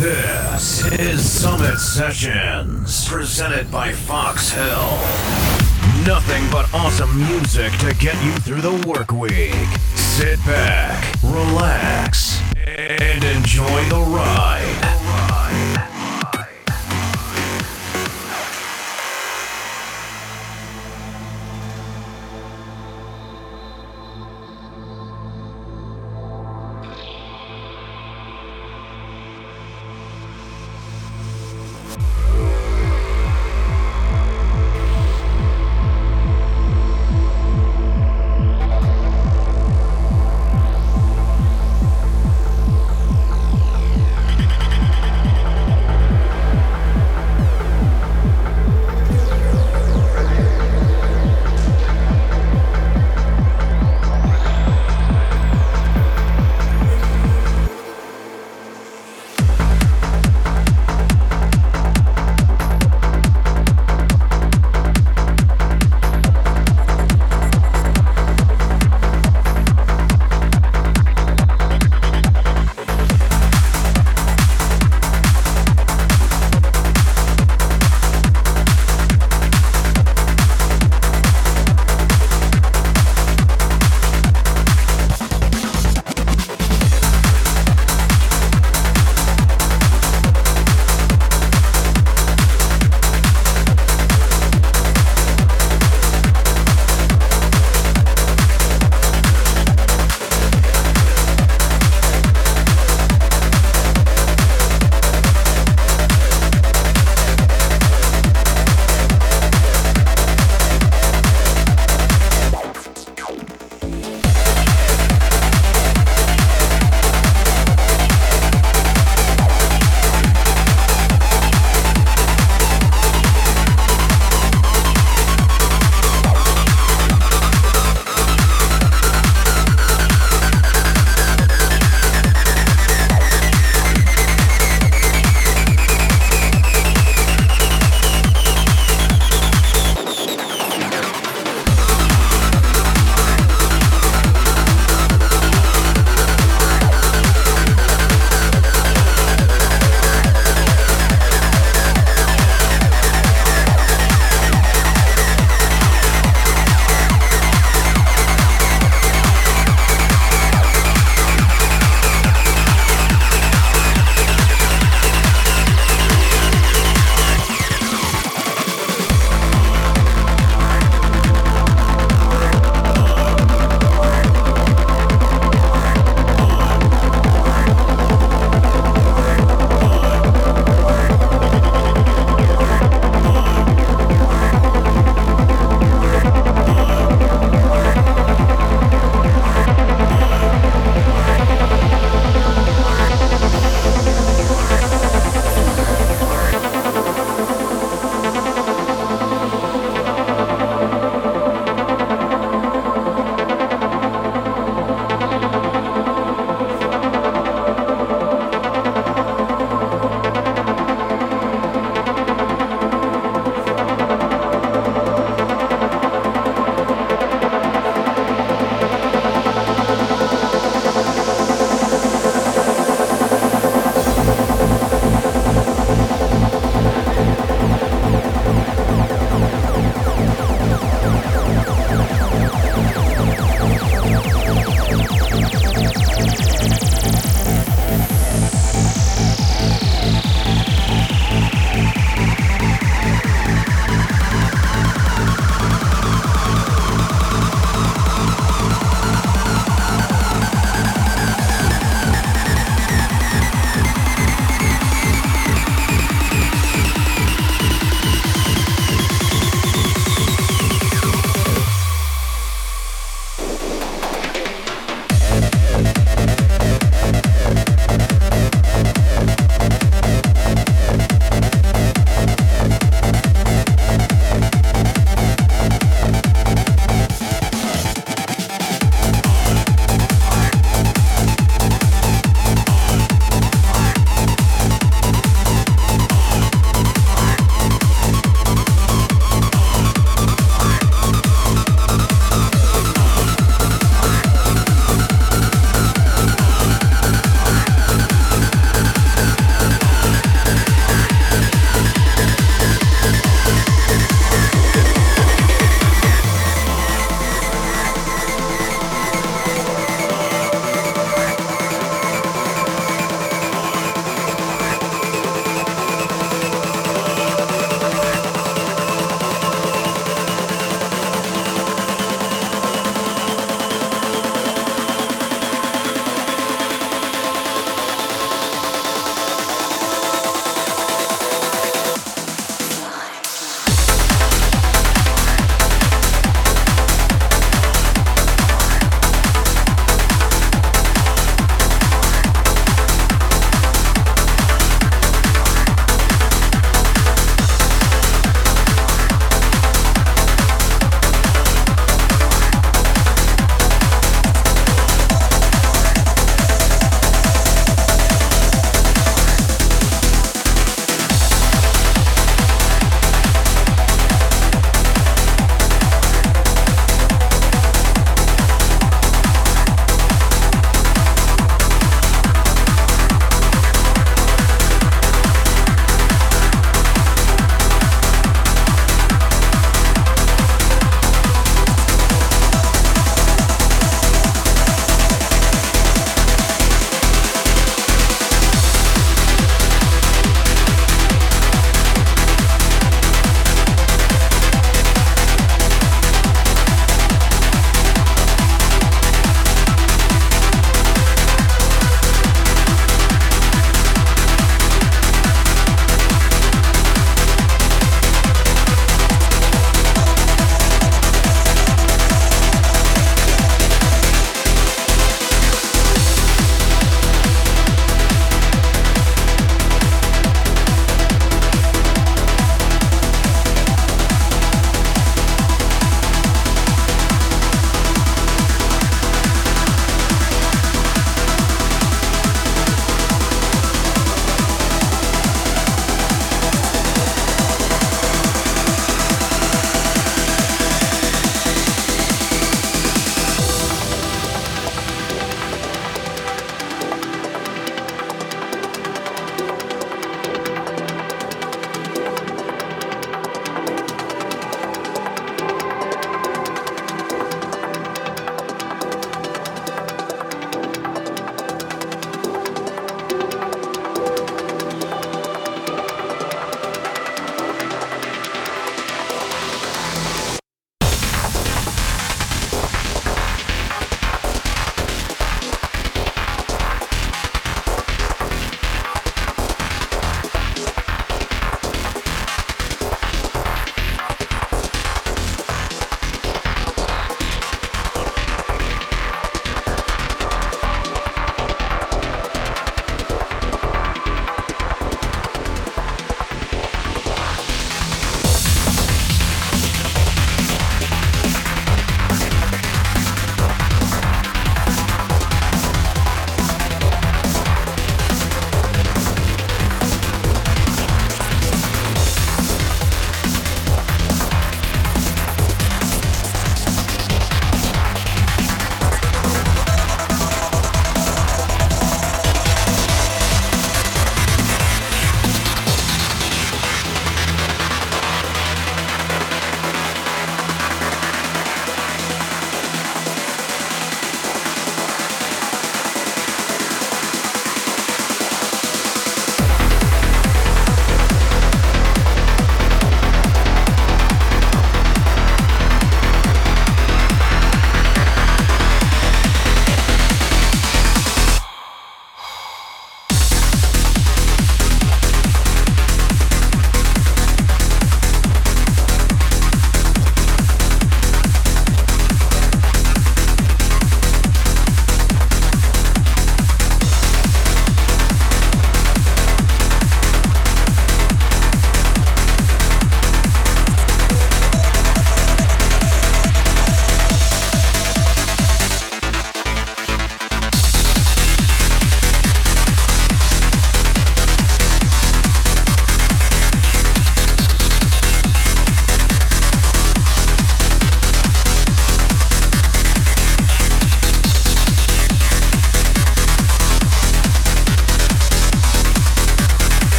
This is Summit Sessions, presented by Fox Hill. Nothing but awesome music to get you through the work week. Sit back, relax, and enjoy the ride.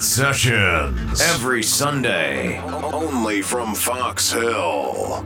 Sessions. Every Sunday. Only from Fox Hill.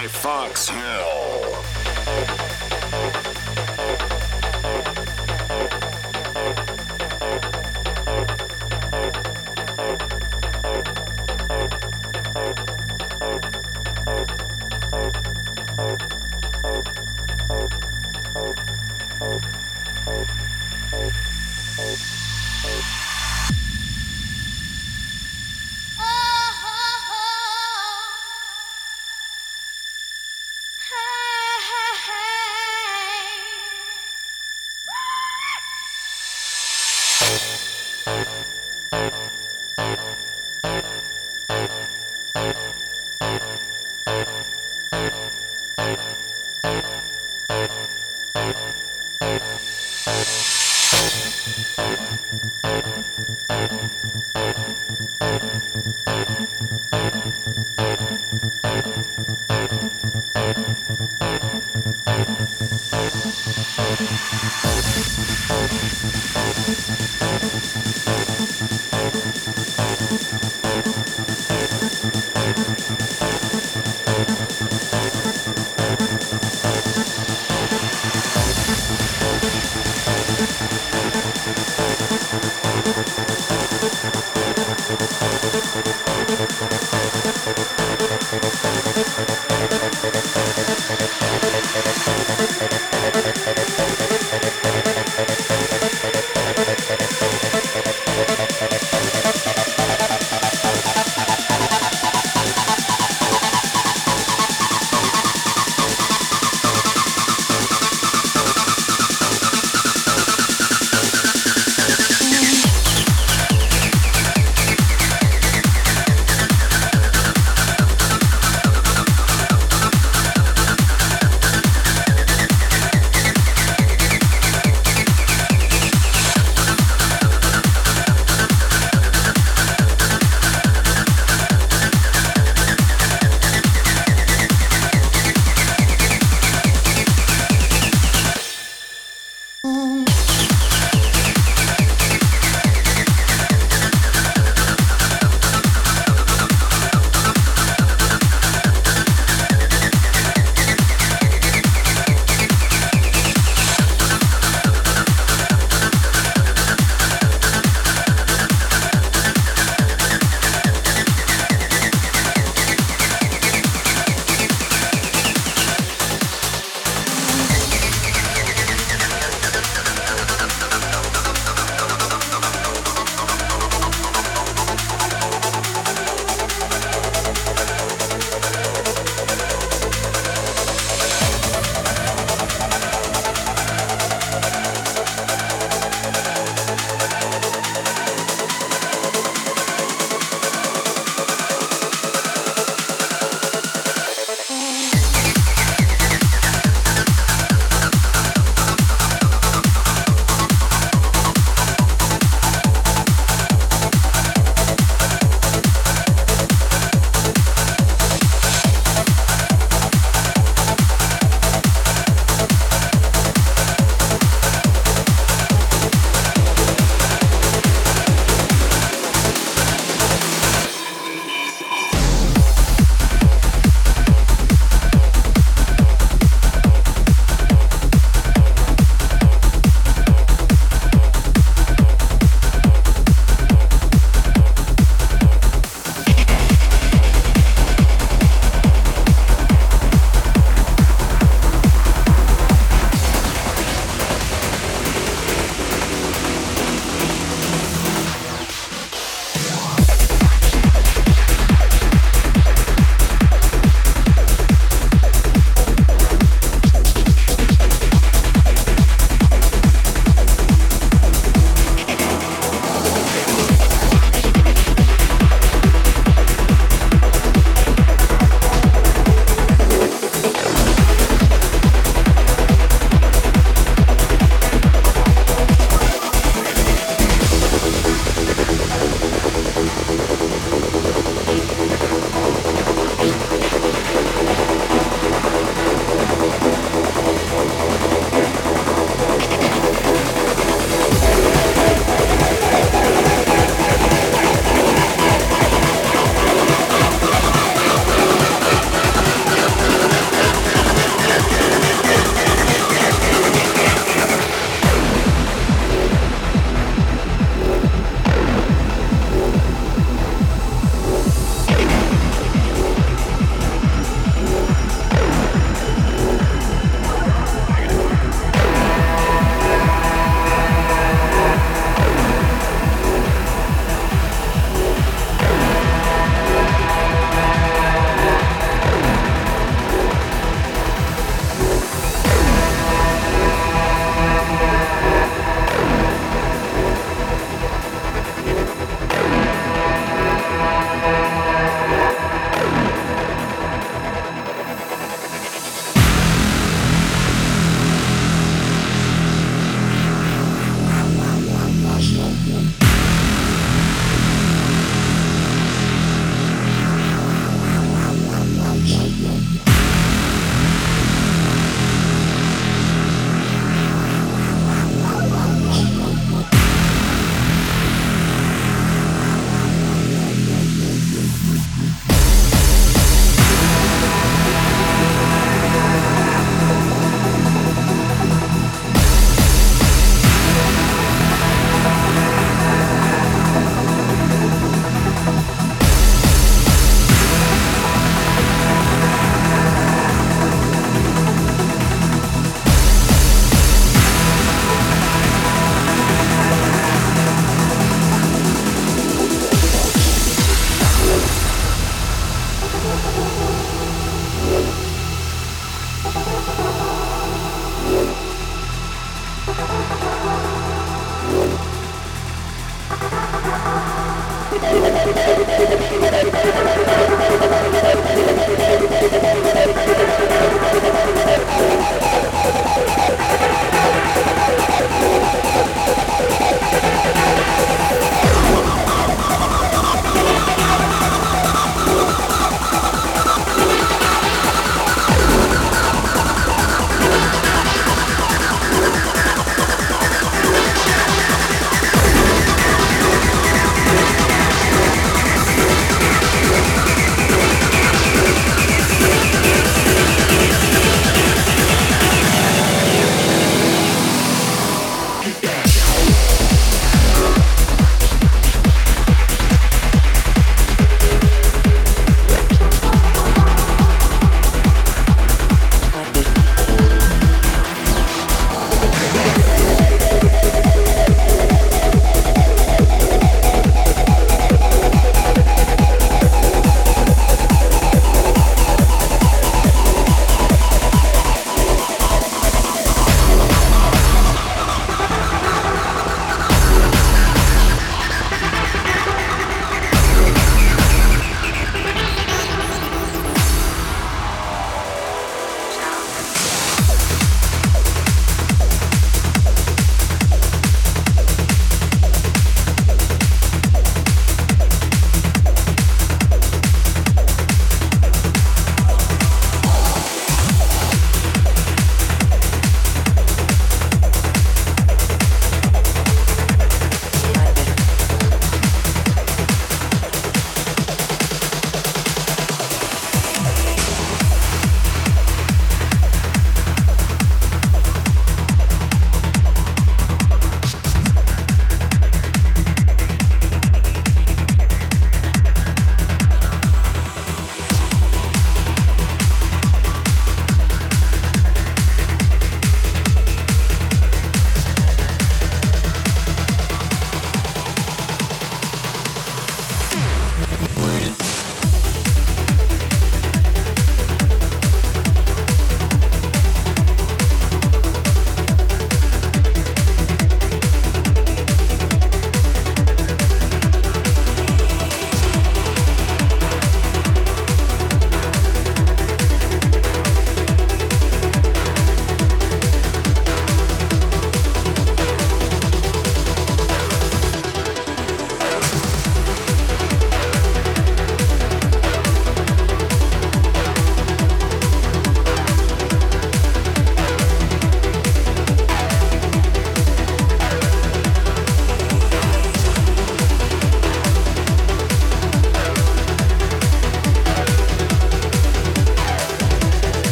By Fox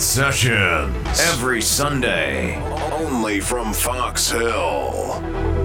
Sessions every Sunday, only from Fox Hill.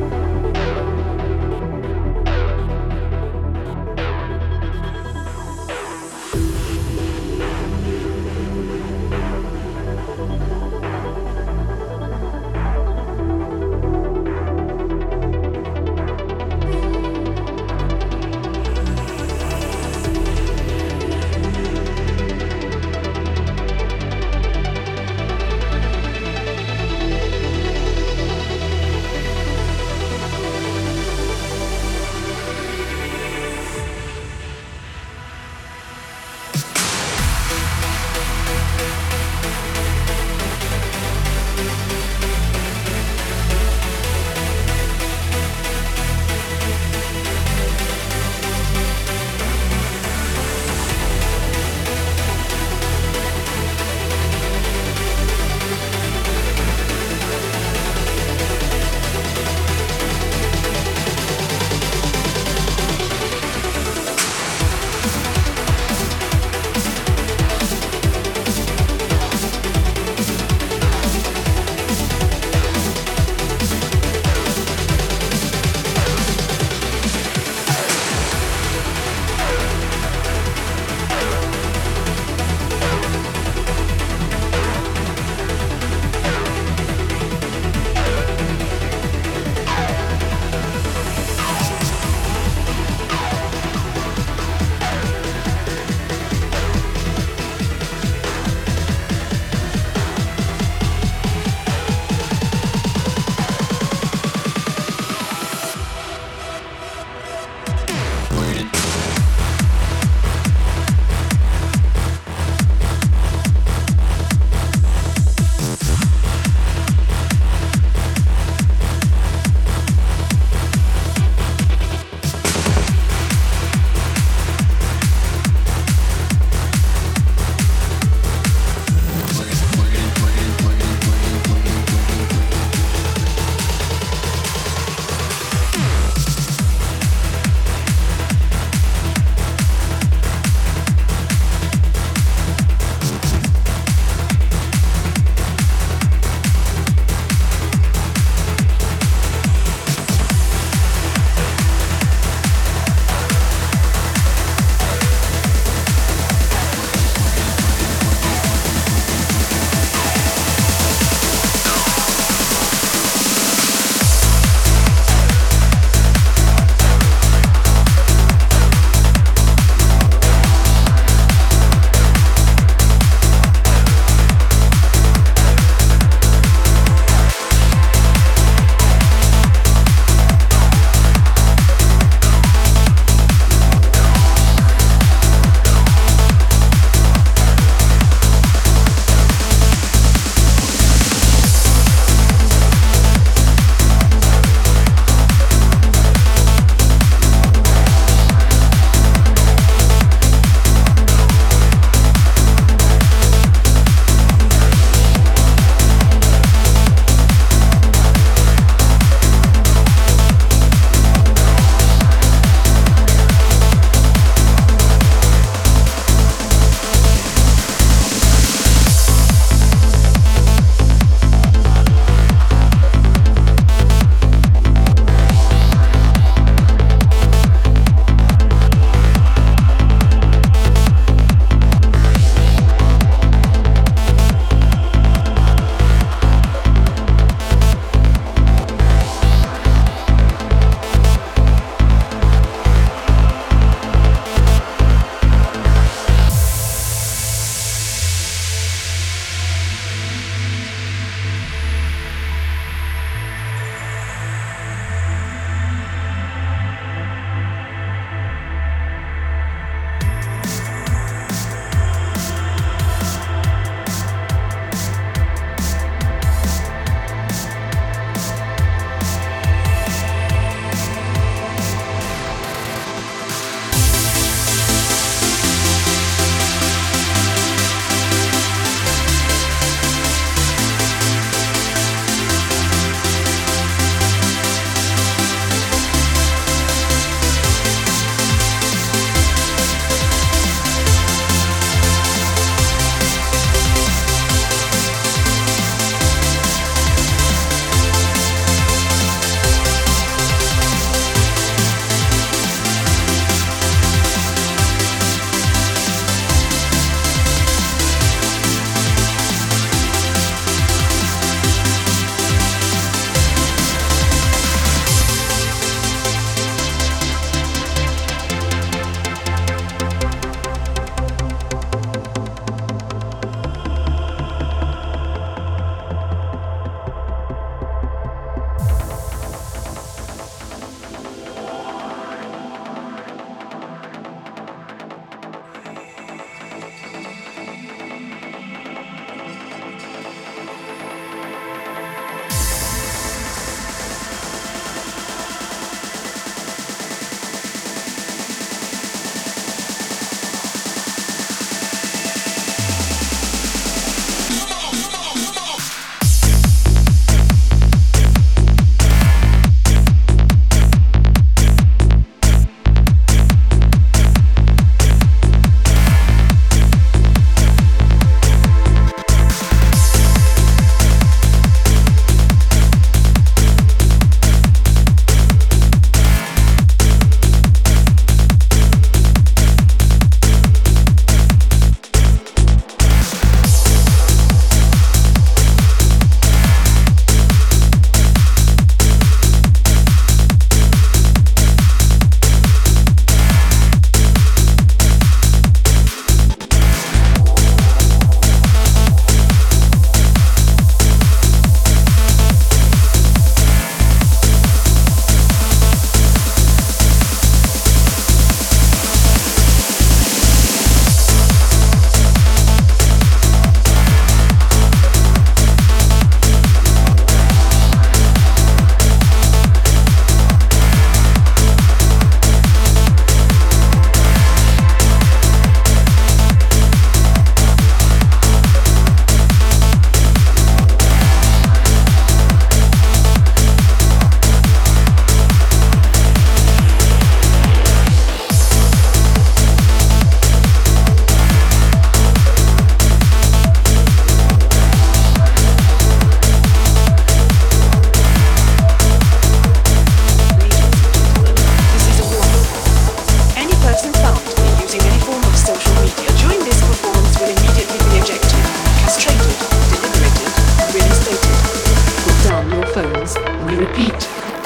Repeat,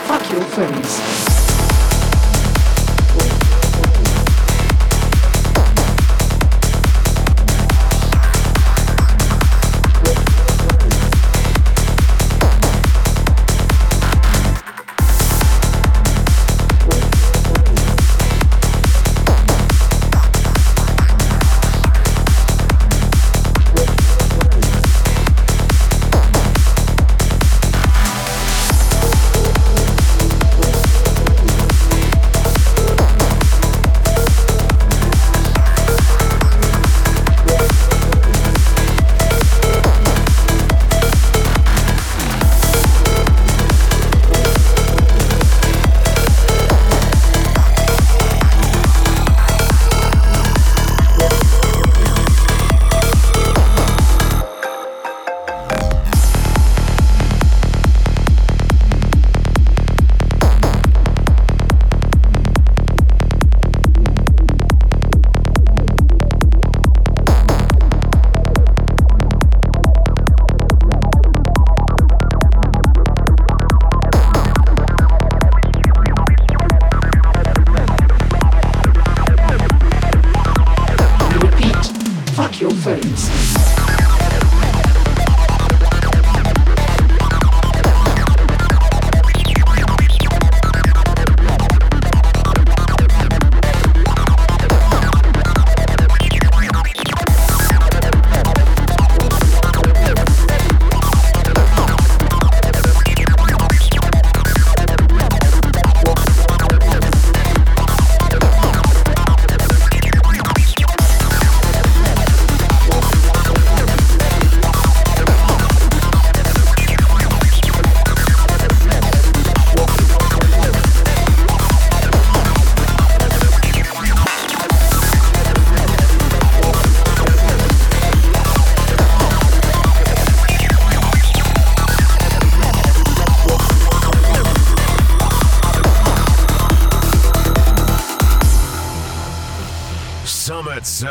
fuck your phones.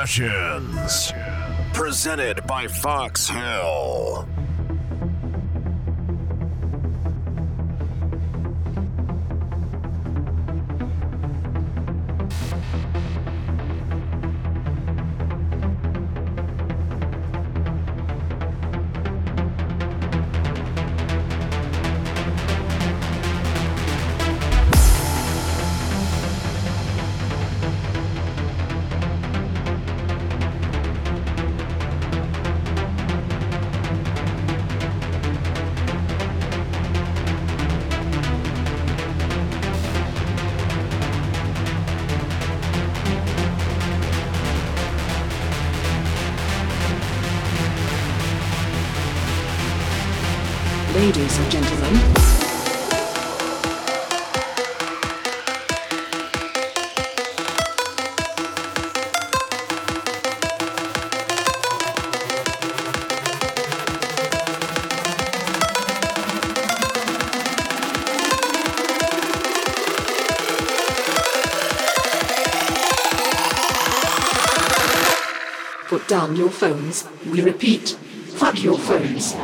Sessions. Presented by Foxhill. ladies Down your phones. We repeat, fuck your phones.